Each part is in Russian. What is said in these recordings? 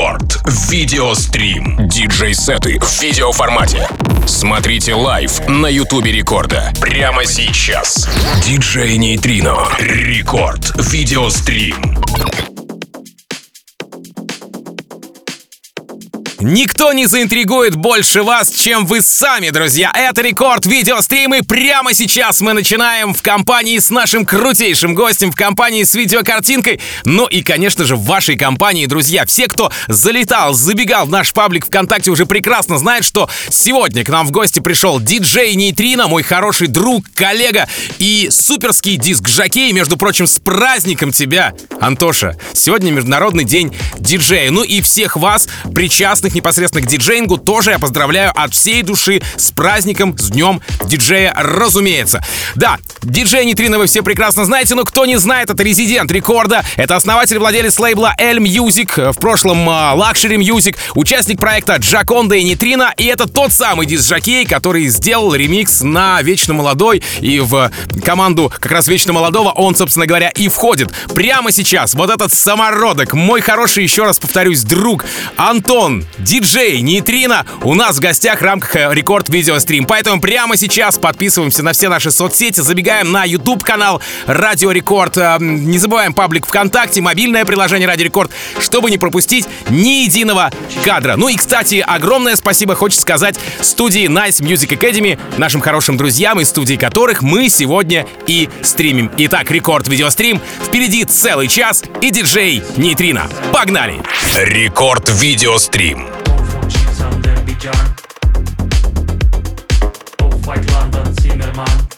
Рекорд. Видеострим. Диджей-сеты в видеоформате. Смотрите live на Ютубе Рекорда. Прямо сейчас. Диджей Нейтрино. Рекорд. Видеострим. Никто не заинтригует больше вас, чем вы сами, друзья. Это рекорд видеостримы. Прямо сейчас мы начинаем в компании с нашим крутейшим гостем, в компании с видеокартинкой. Ну и, конечно же, в вашей компании, друзья. Все, кто залетал, забегал в наш паблик ВКонтакте, уже прекрасно знают, что сегодня к нам в гости пришел диджей Нейтрино, мой хороший друг, коллега и суперский диск-жокей. Между прочим, с праздником тебя, Антоша. Сегодня Международный день диджея. Ну и всех вас, причастных причастных непосредственно к диджеингу, тоже я поздравляю от всей души с праздником, с днем диджея, разумеется. Да, диджея Нейтрино вы все прекрасно знаете, но кто не знает, это резидент рекорда, это основатель и владелец лейбла L Music, в прошлом uh, Luxury Music, участник проекта Джаконда и Нейтрино, и это тот самый диск-жокей, который сделал ремикс на Вечно Молодой, и в команду как раз Вечно Молодого он, собственно говоря, и входит. Прямо сейчас вот этот самородок, мой хороший, еще раз повторюсь, друг Антон диджей Нейтрино у нас в гостях в рамках э, рекорд видеострим. Поэтому прямо сейчас подписываемся на все наши соцсети, забегаем на YouTube канал Радио Рекорд, э, не забываем паблик ВКонтакте, мобильное приложение Радио Рекорд, чтобы не пропустить ни единого кадра. Ну и, кстати, огромное спасибо хочется сказать студии Nice Music Academy, нашим хорошим друзьям, из студии которых мы сегодня и стримим. Итак, рекорд видеострим, впереди целый час и диджей Нейтрино. Погнали! Рекорд видеострим. John, Off White London, Zimmerman.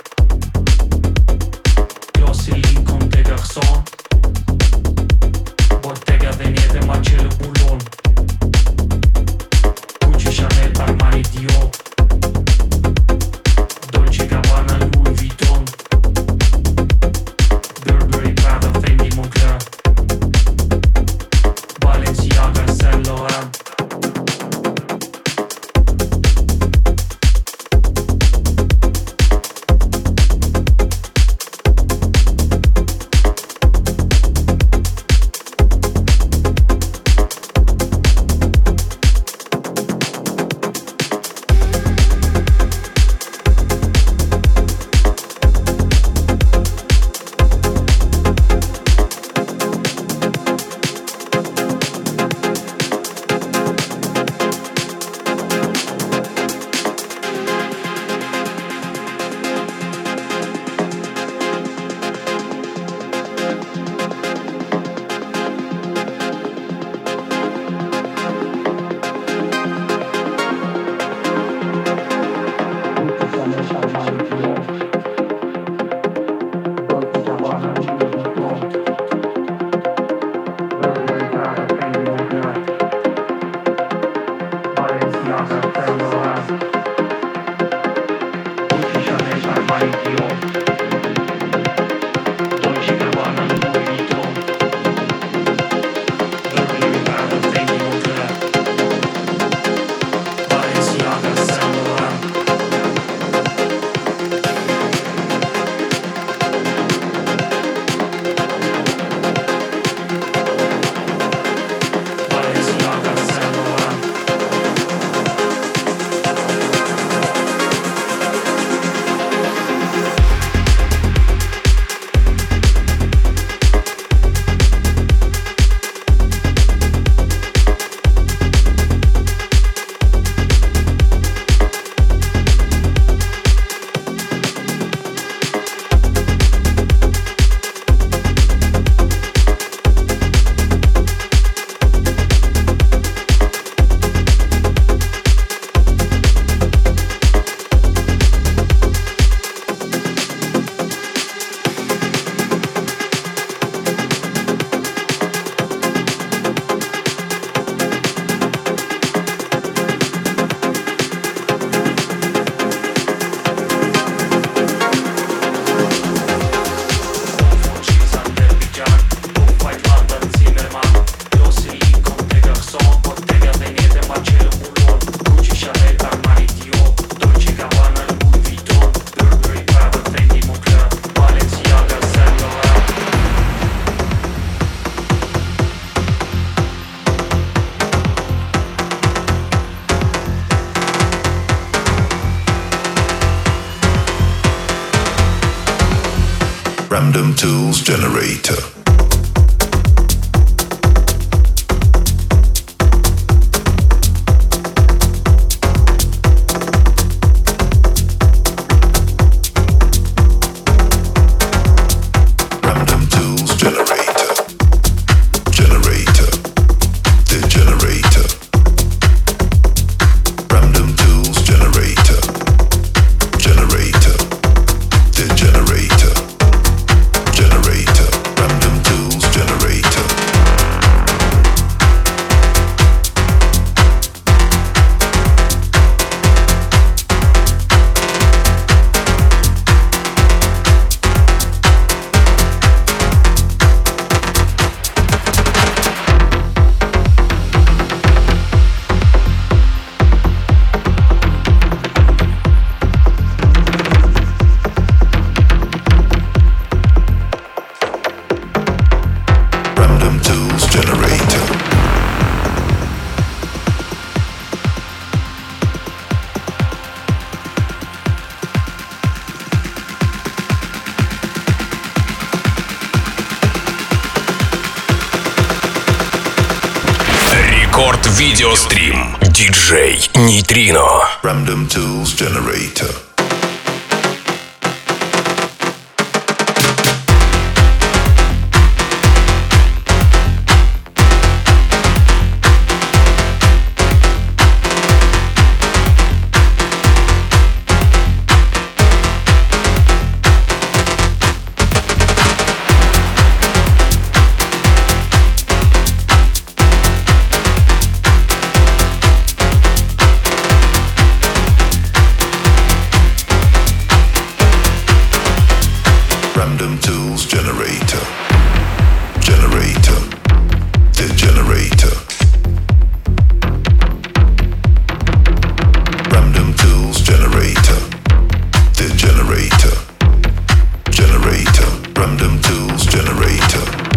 generator.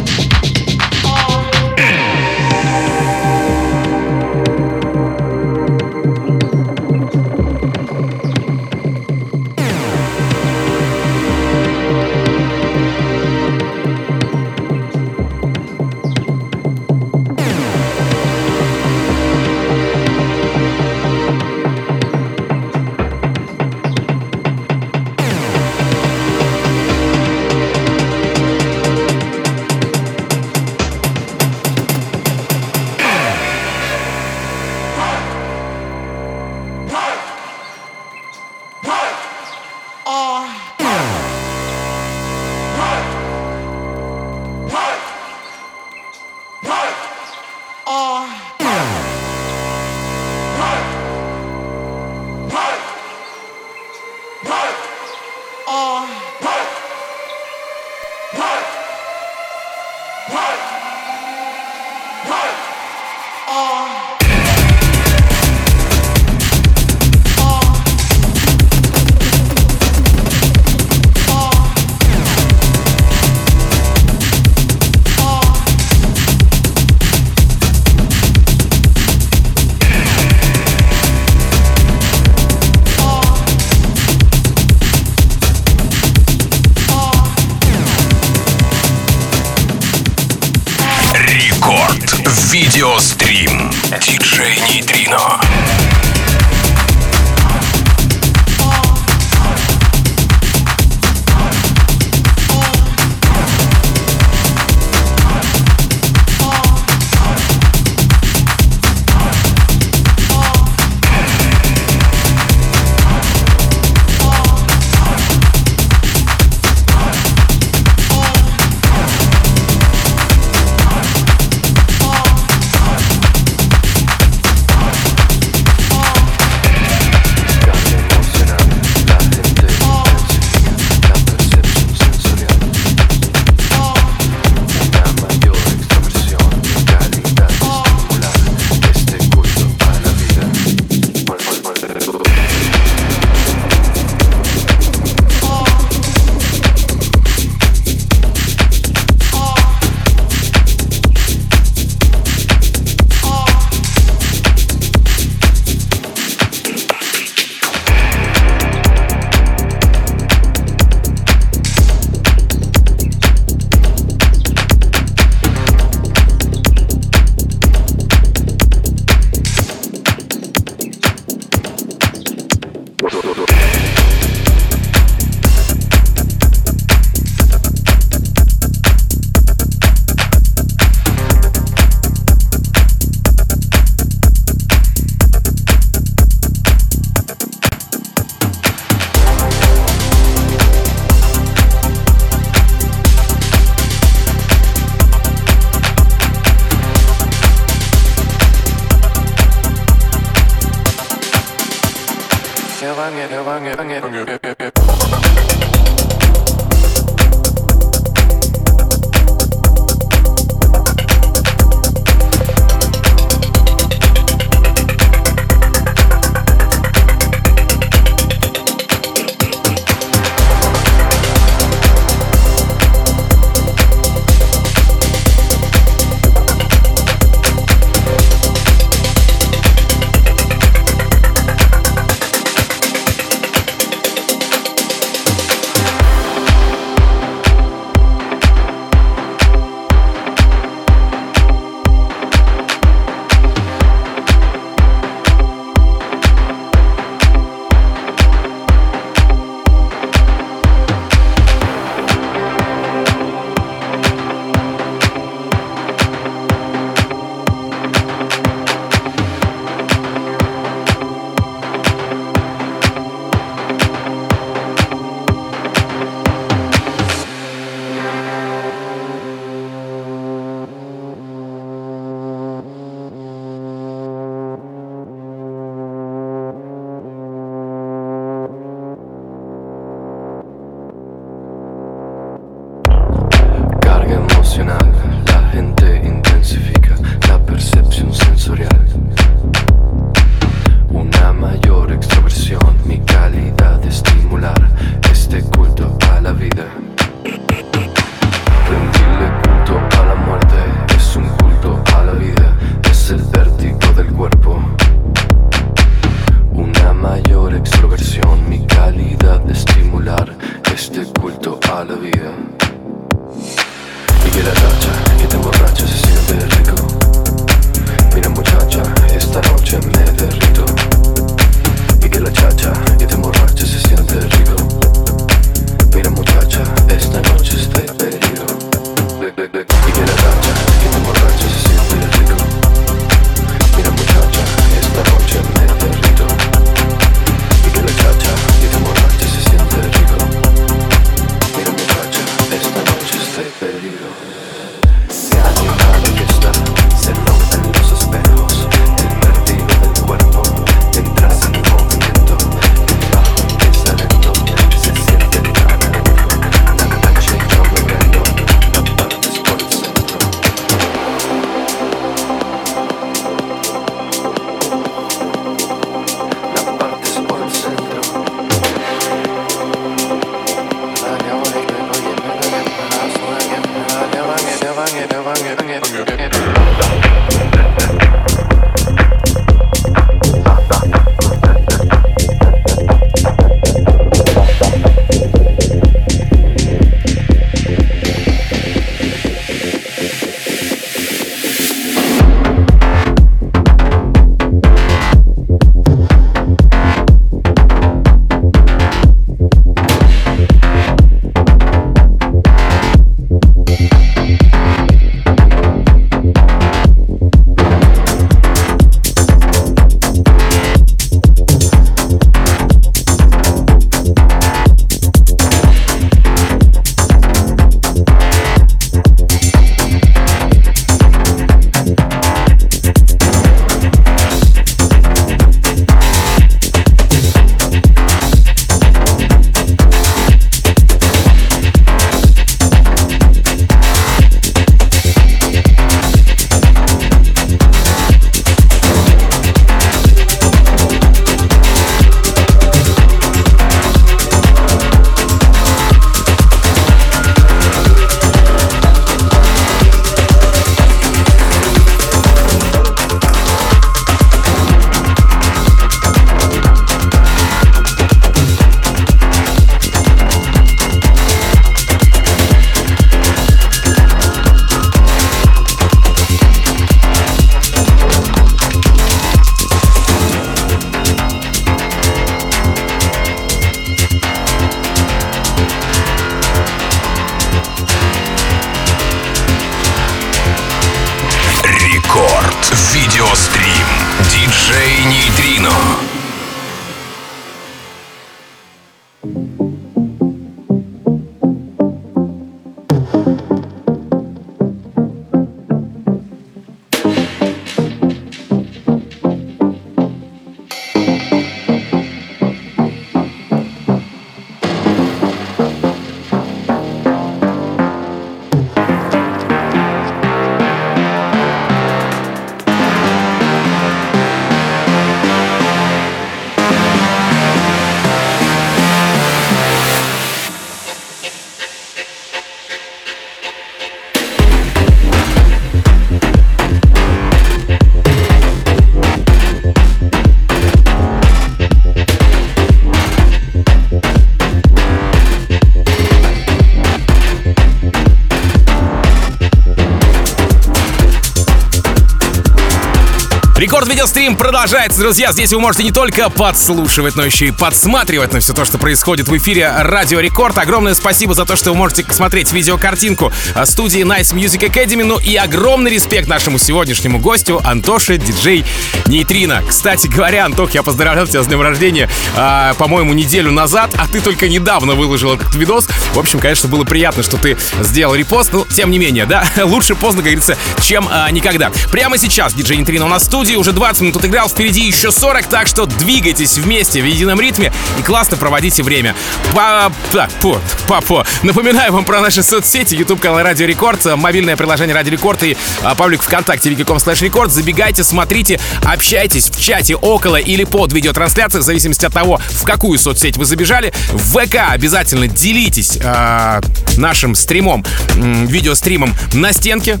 Продолжается, друзья. Здесь вы можете не только подслушивать, но еще и подсматривать на все то, что происходит в эфире Радио Рекорд. Огромное спасибо за то, что вы можете смотреть видеокартинку студии Nice Music Academy. Ну и огромный респект нашему сегодняшнему гостю Антоше, диджей Нейтрино. Кстати говоря, Антох, я поздравляю тебя с днем рождения, а, по-моему, неделю назад, а ты только недавно выложил этот видос. В общем, конечно, было приятно, что ты сделал репост. Ну, тем не менее, да, лучше поздно, как говорится, чем а, никогда. Прямо сейчас диджей Нейтрино у нас в студии уже 20 минут отыграл, впереди еще 40, так что двигайтесь вместе в едином ритме и классно проводите время. Па так, по, по, по. Напоминаю вам про наши соцсети, YouTube канал Радио Рекорд, мобильное приложение Радио Рекорд и а, паблик ВКонтакте wiki.com slash рекорд. Забегайте, смотрите, общайтесь в чате около или под видеотрансляцией, в зависимости от того, в какую соцсеть вы забежали. В ВК обязательно делитесь а, нашим стримом, м, видеостримом на стенке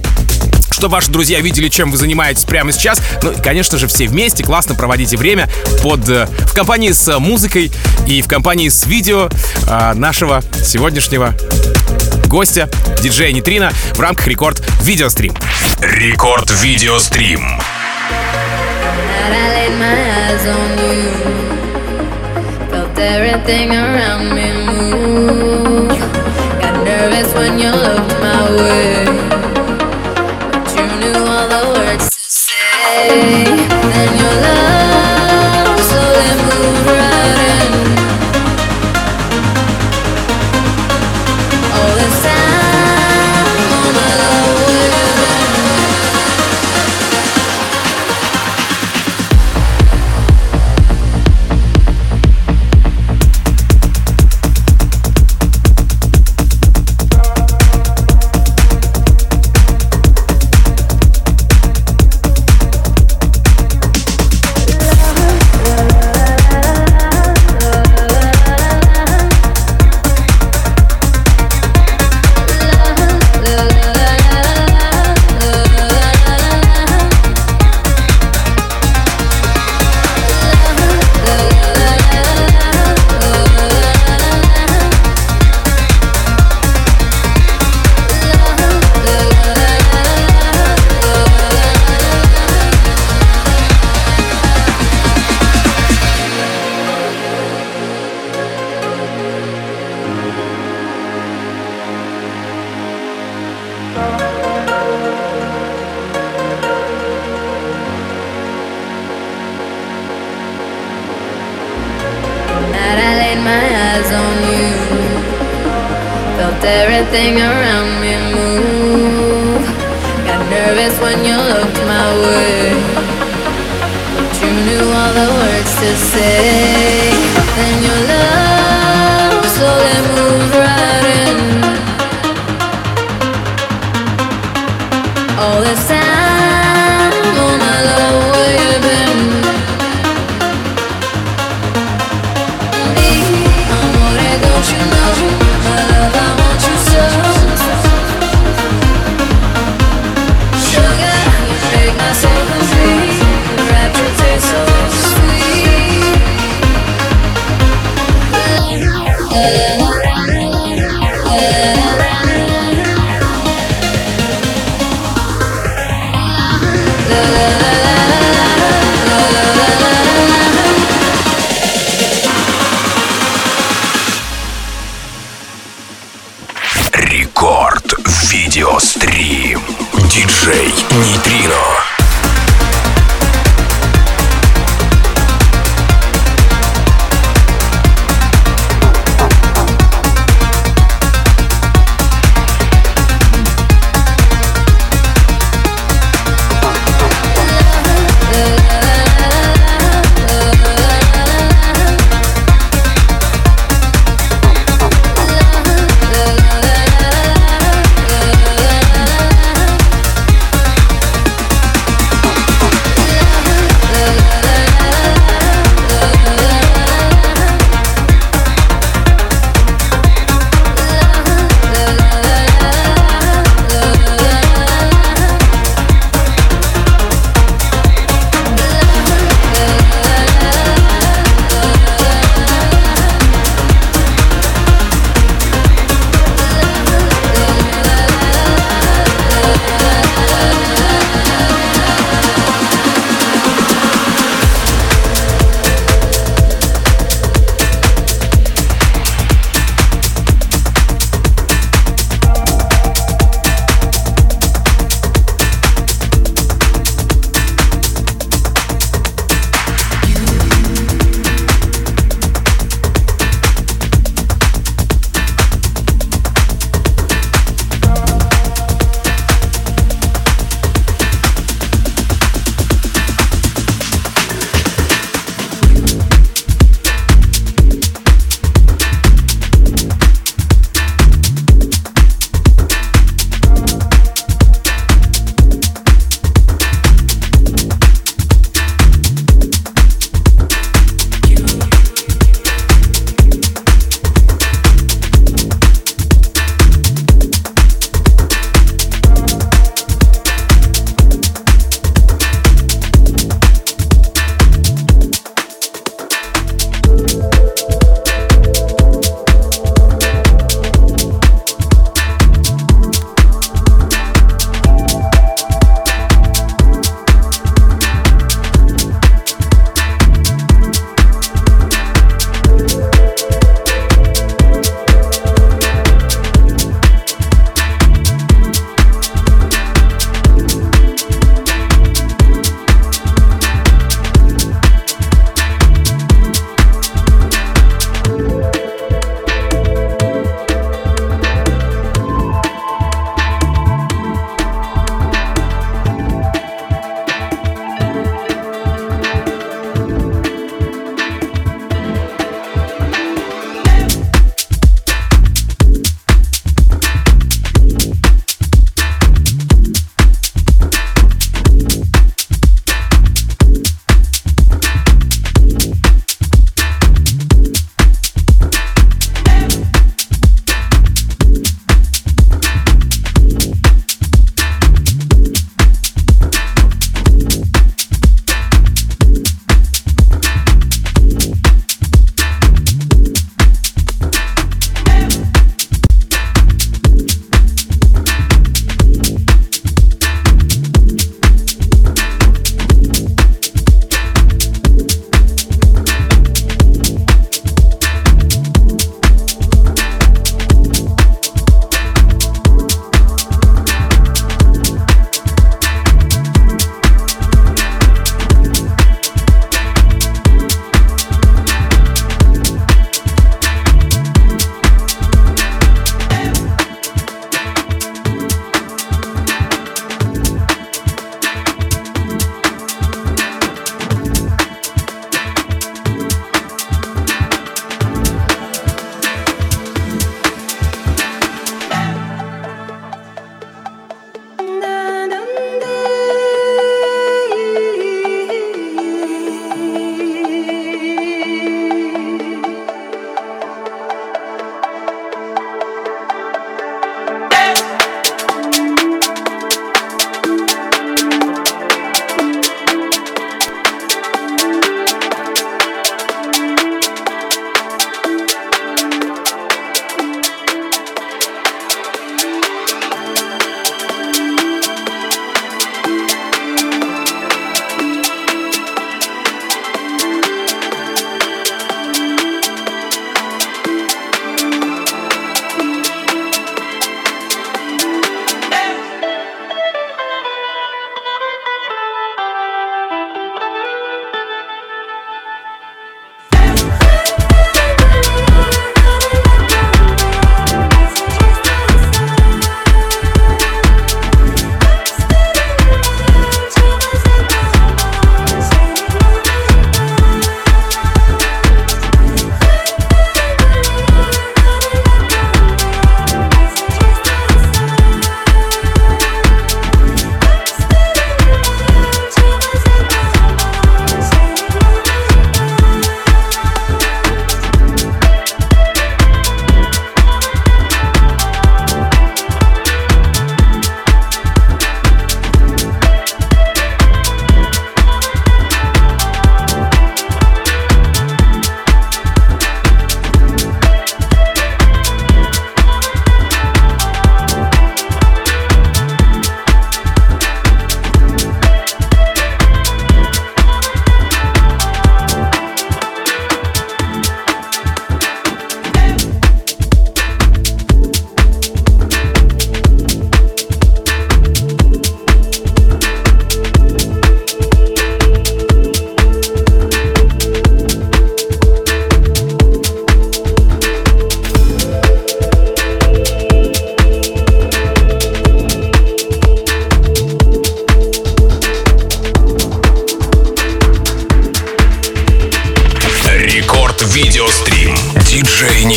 чтобы ваши друзья видели, чем вы занимаетесь прямо сейчас. Ну и, конечно же, все вместе классно проводите время под, э, в компании с э, музыкой и в компании с видео э, нашего сегодняшнего гостя, диджея Нитрина в рамках Рекорд Видеострим. Рекорд Видеострим. Everything around me move. Got nervous when you looked my way. Nervous when you looked my way. But you knew all the words to say. Then your love slowly moved right in. All this time,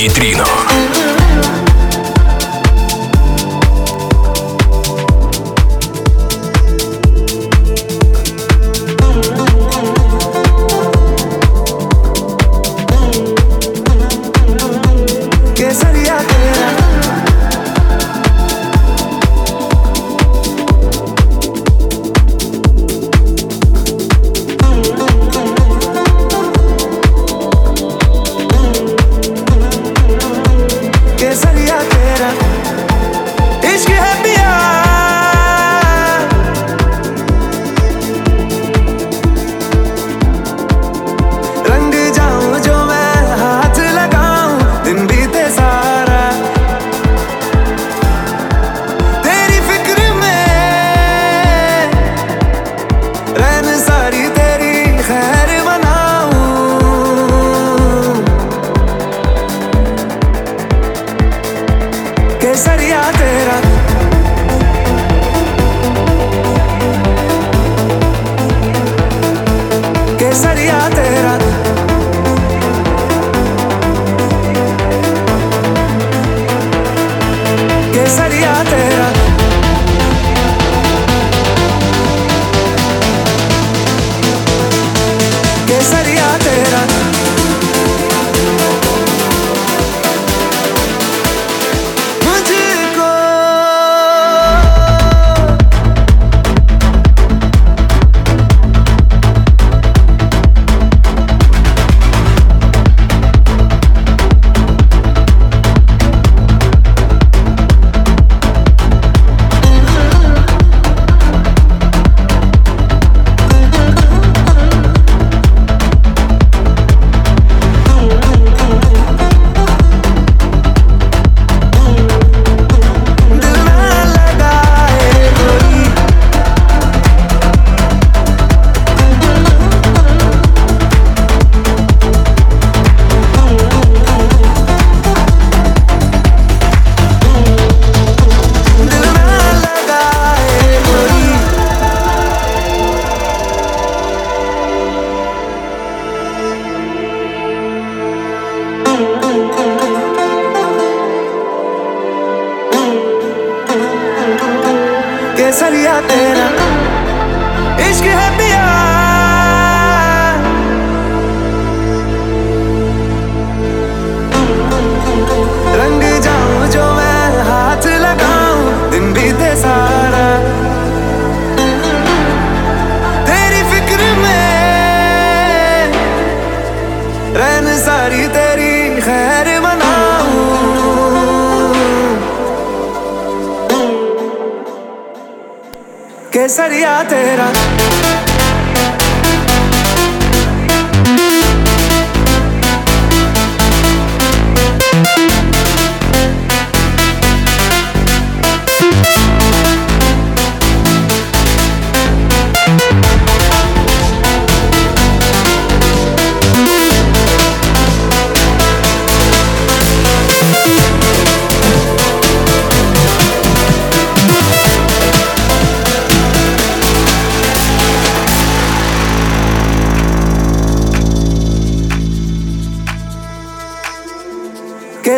Нейтрино.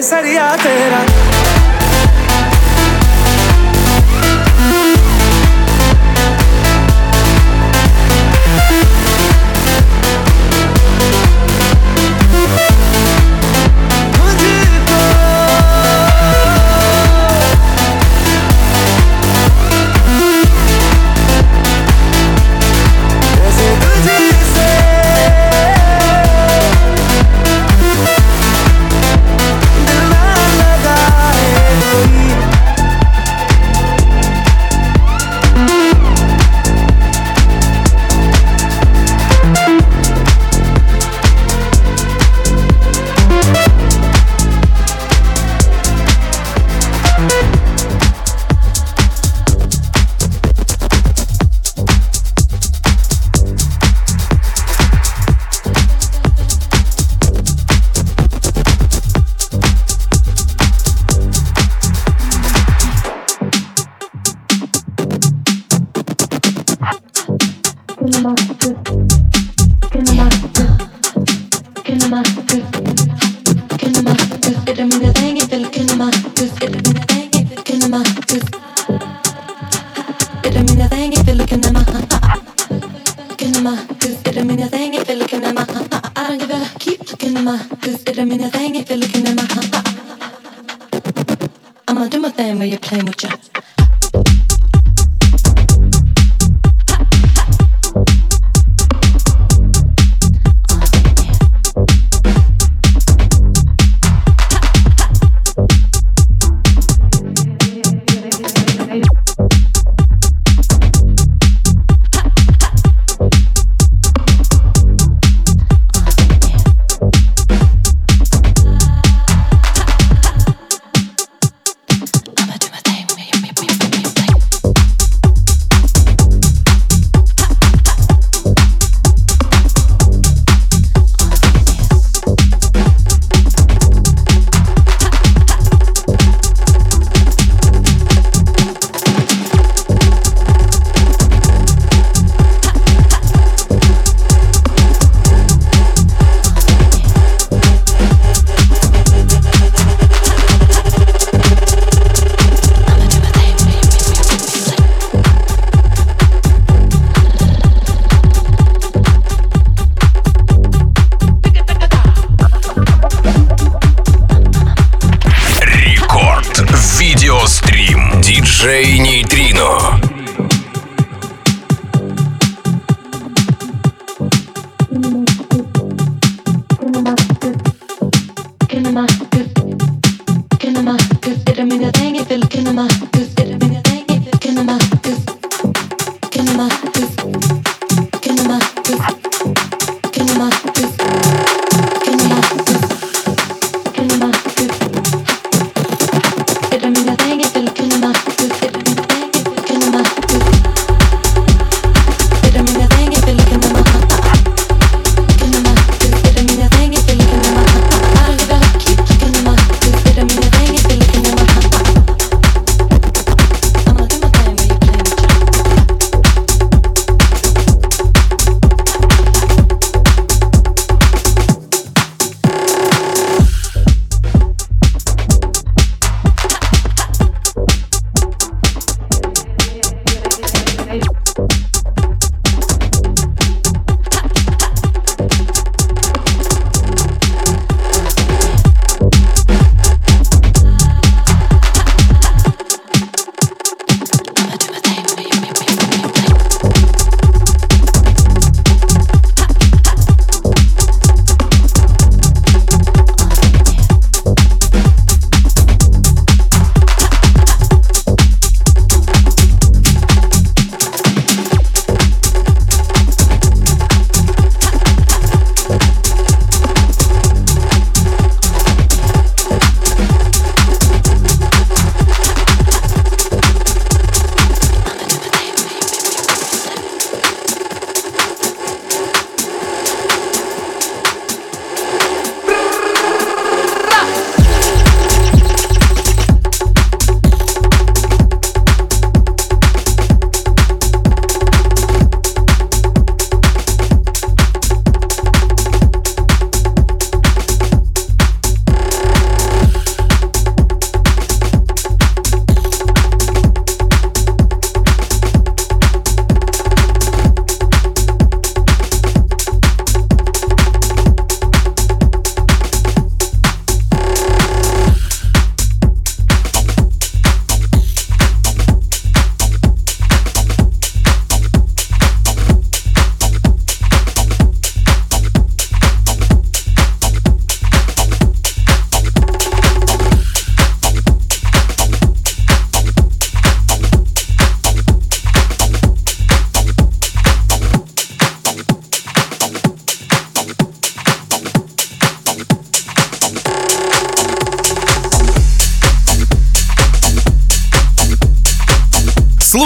सरिया तेरा।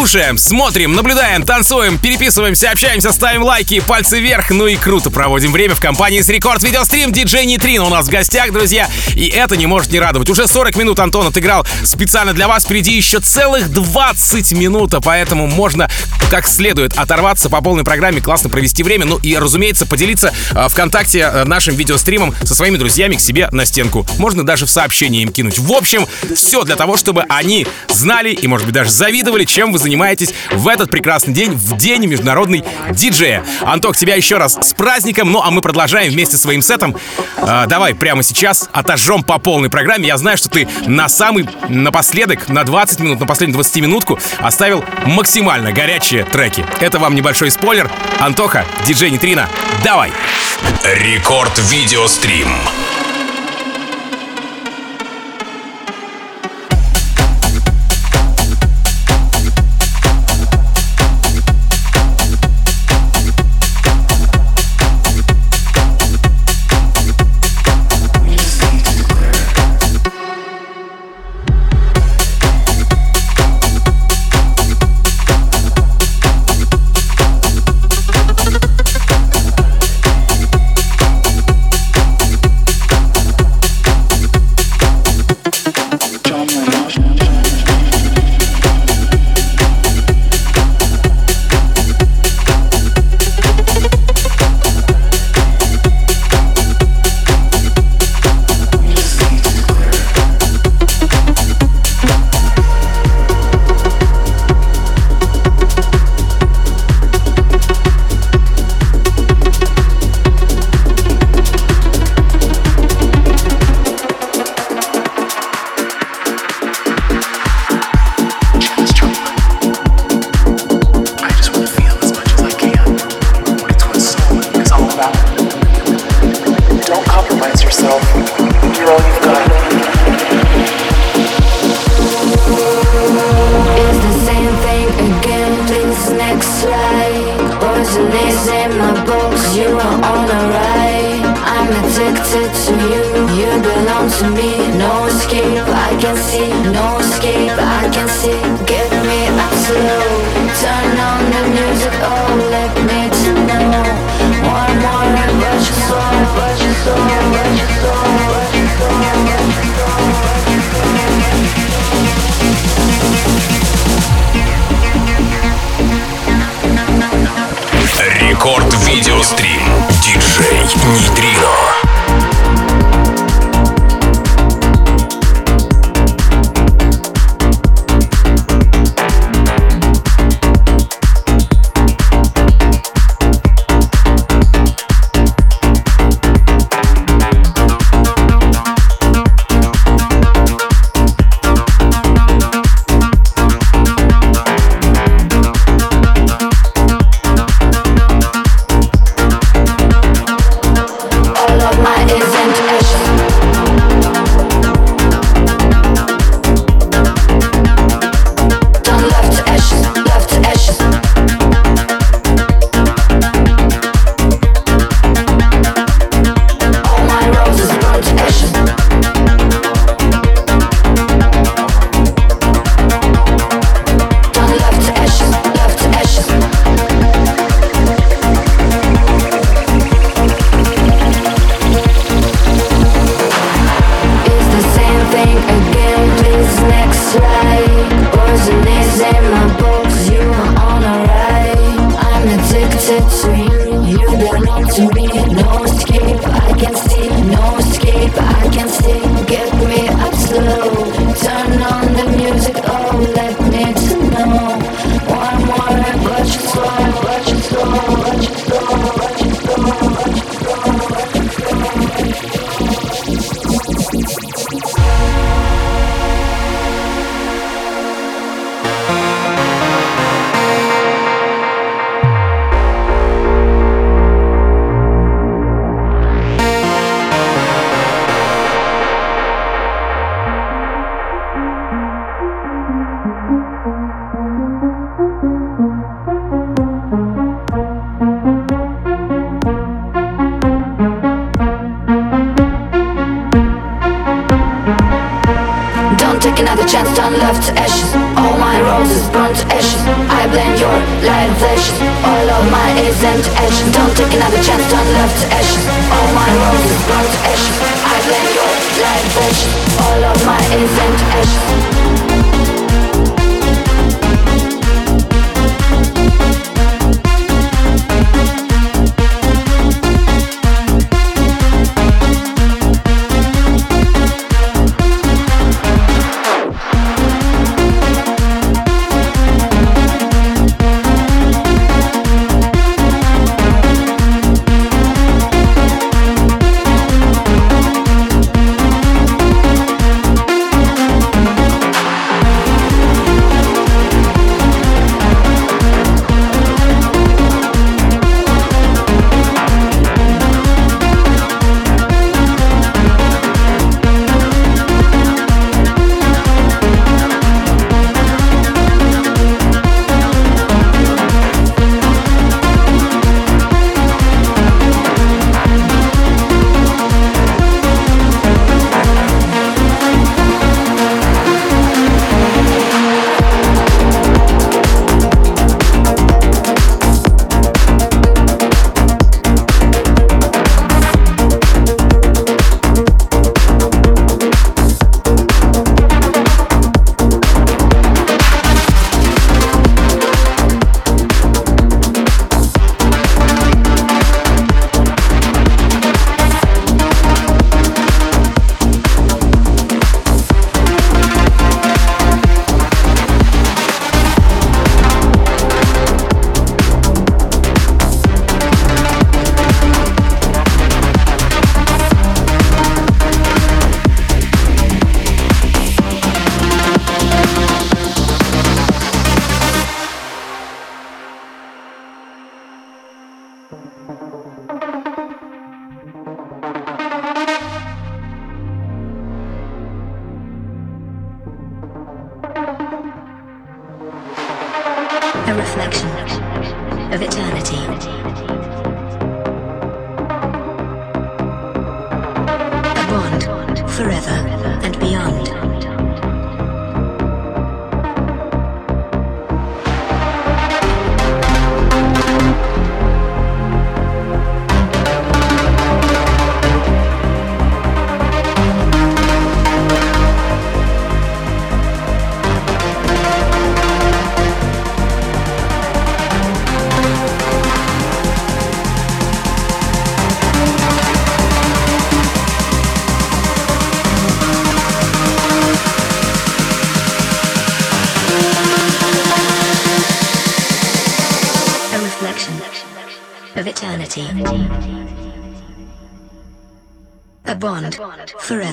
Слушаем, смотрим, наблюдаем, танцуем, переписываемся, общаемся, ставим лайки, пальцы вверх, ну и круто проводим время в компании с Рекорд Видеострим. Диджей Нитрин у нас в гостях, друзья, и это не может не радовать. Уже 40 минут Антон отыграл специально для вас, впереди еще целых 20 минут, а поэтому можно как следует оторваться по полной программе, классно провести время, ну и, разумеется, поделиться э, ВКонтакте э, нашим видеостримом со своими друзьями к себе на стенку. Можно даже в сообщение им кинуть. В общем, все для того, чтобы они знали и, может быть, даже завидовали, чем вы занимаетесь в этот прекрасный день, в день международный диджея. Антох, тебя еще раз с праздником, ну а мы продолжаем вместе с своим сетом. Э, давай прямо сейчас отожжем по полной программе. Я знаю, что ты на самый напоследок, на 20 минут, на последнюю 20 минутку оставил максимально горячие треки. Это вам небольшой спойлер. Антоха, диджей Нитрина, давай! Рекорд Видеострим. All of my innocent edge.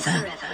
forever. forever.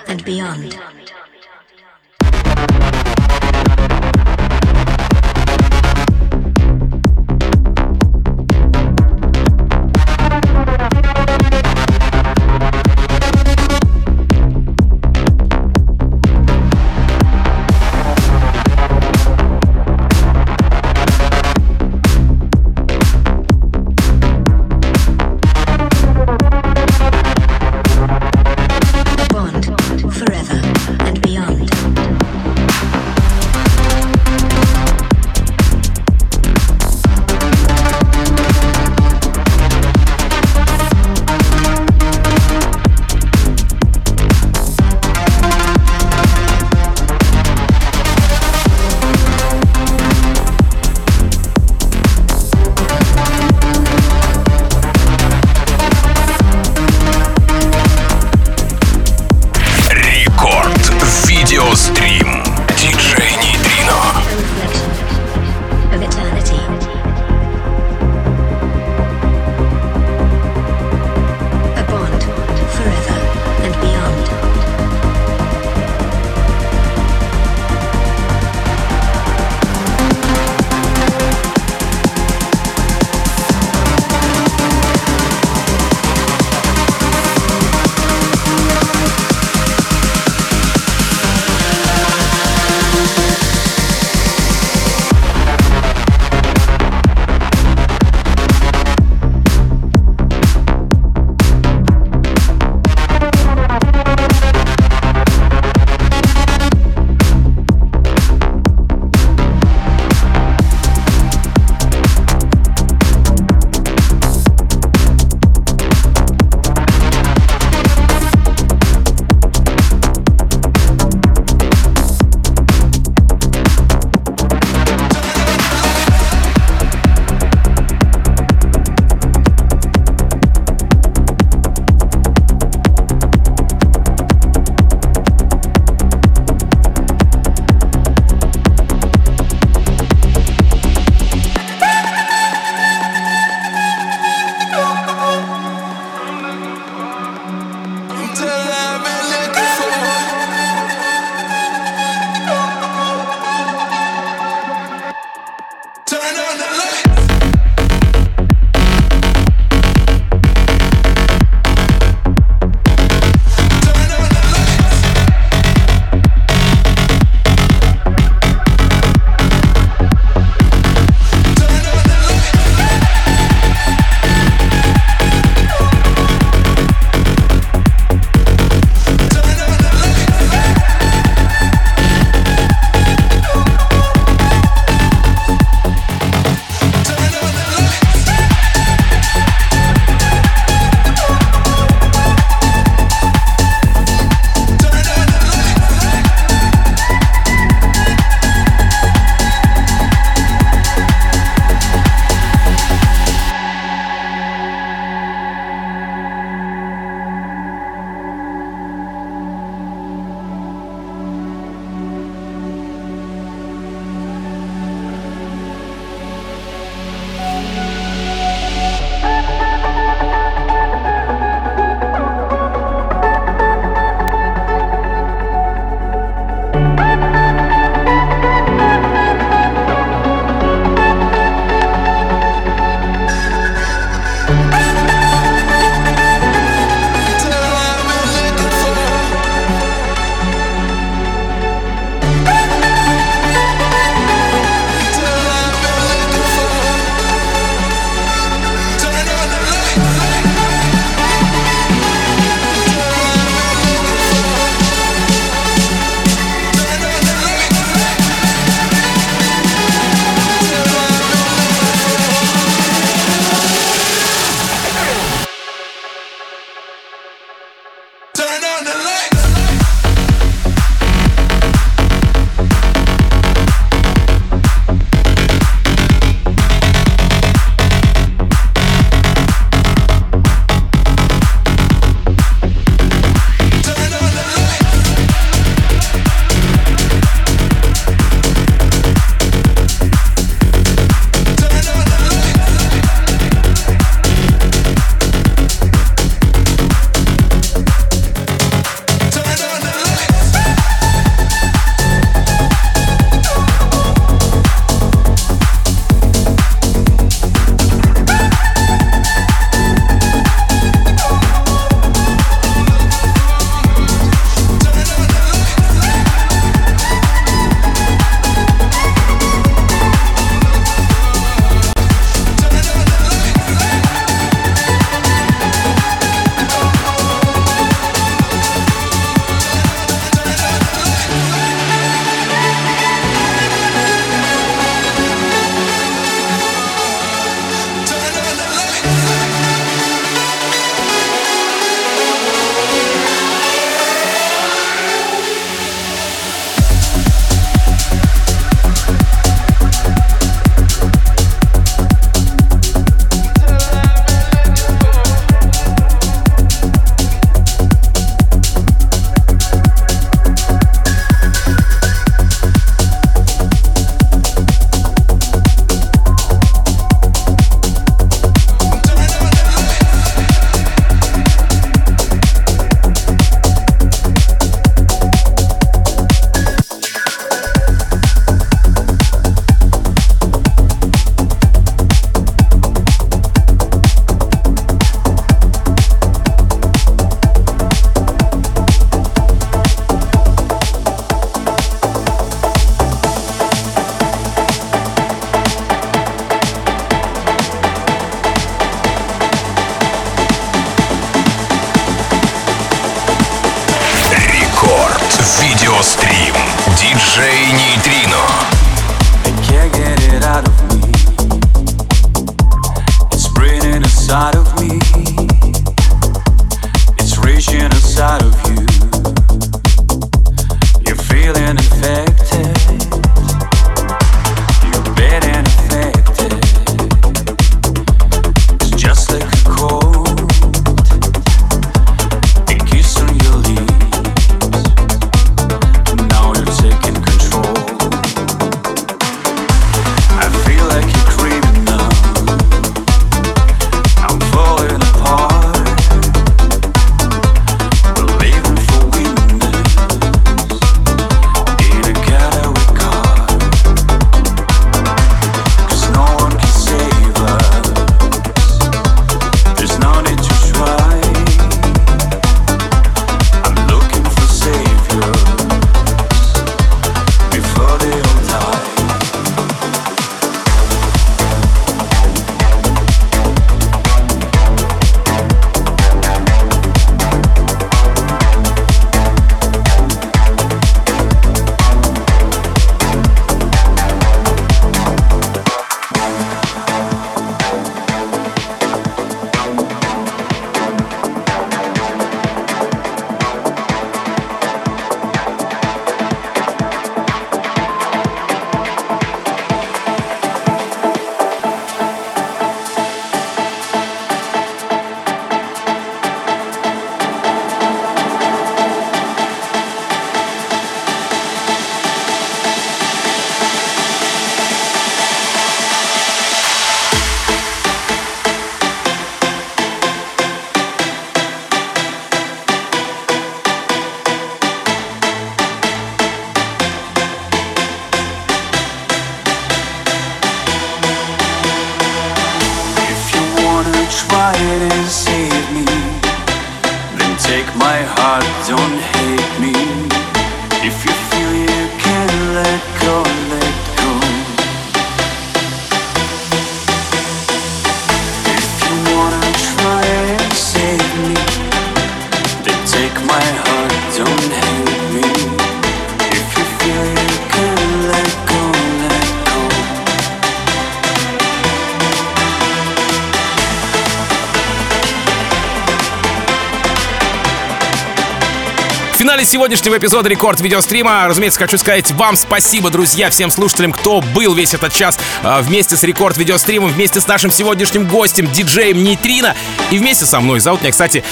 Сегодняшнего эпизода Рекорд видеострима, разумеется, хочу сказать вам спасибо, друзья, всем слушателям, кто был весь этот час э, вместе с Рекорд видеостримом, вместе с нашим сегодняшним гостем, диджеем Нейтрино и вместе со мной. Зовут меня, кстати,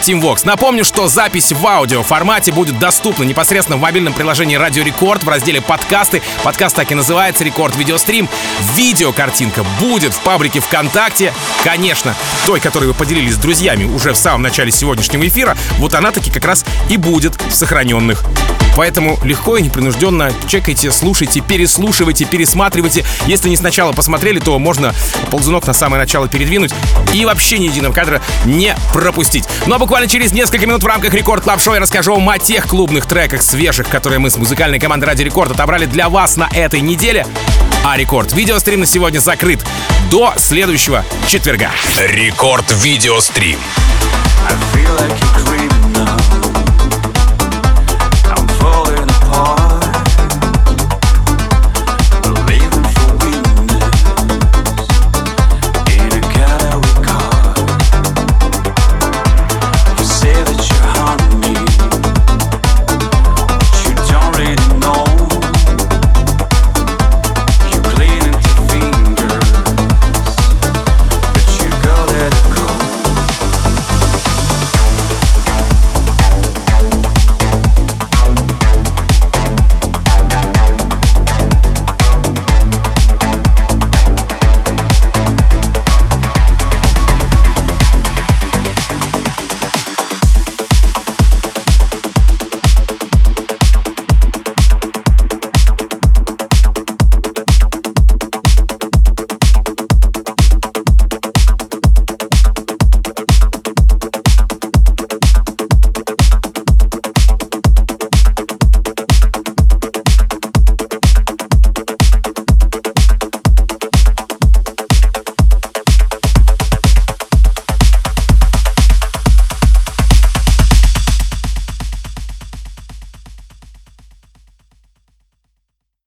Тим Вокс. Напомню, что запись в аудио формате будет доступна непосредственно в мобильном приложении Радио Рекорд в разделе подкасты. Подкаст так и называется Рекорд видеострим. Видеокартинка будет в паблике ВКонтакте. Конечно, той, которой вы поделились с друзьями уже в самом начале сегодняшнего эфира, вот она таки как раз и будет в сохраненных. Поэтому легко и непринужденно чекайте, слушайте, переслушивайте, пересматривайте. Если не сначала посмотрели, то можно ползунок на самое начало передвинуть и вообще ни единого кадра не пропустить. Ну а буквально через несколько минут в рамках Record Club Show я расскажу вам о тех клубных треках свежих, которые мы с музыкальной командой Радио Рекорд отобрали для вас на этой неделе. А Рекорд видеострим на сегодня закрыт до следующего четверга. Рекорд видеострим. I feel like you're